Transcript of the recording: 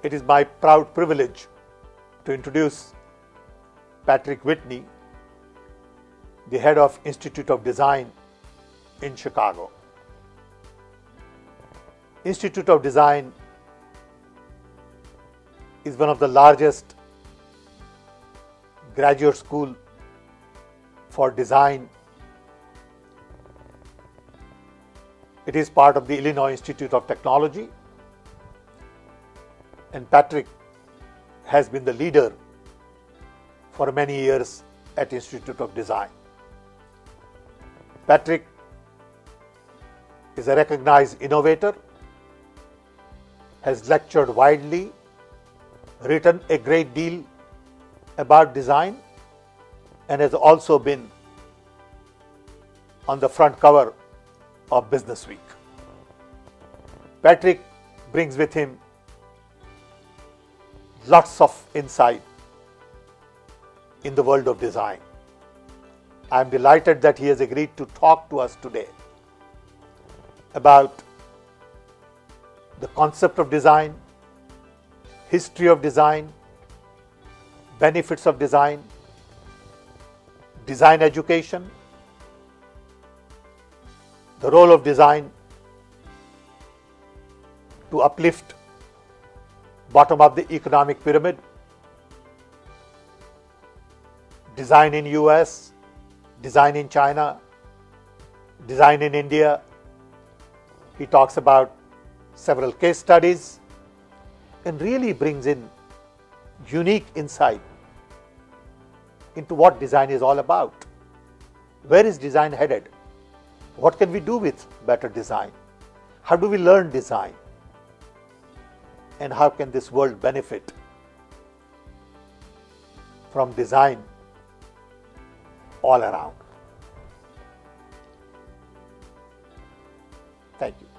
It is my proud privilege to introduce Patrick Whitney, the head of Institute of Design in Chicago. Institute of Design is one of the largest graduate school for design. It is part of the Illinois Institute of Technology and Patrick has been the leader for many years at Institute of Design. Patrick is a recognized innovator, has lectured widely, written a great deal about design, and has also been on the front cover of Business Week. Patrick brings with him lots of insight in the world of design. I am delighted that he has agreed to talk to us today about the concept of design, history of design, benefits of design, design education, the role of design to uplift bottom of the economic pyramid, design in US, design in China, design in India. He talks about several case studies and really brings in unique insight into what design is all about. Where is design headed? What can we do with better design? How do we learn design? And how can this world benefit from design all around? Thank you.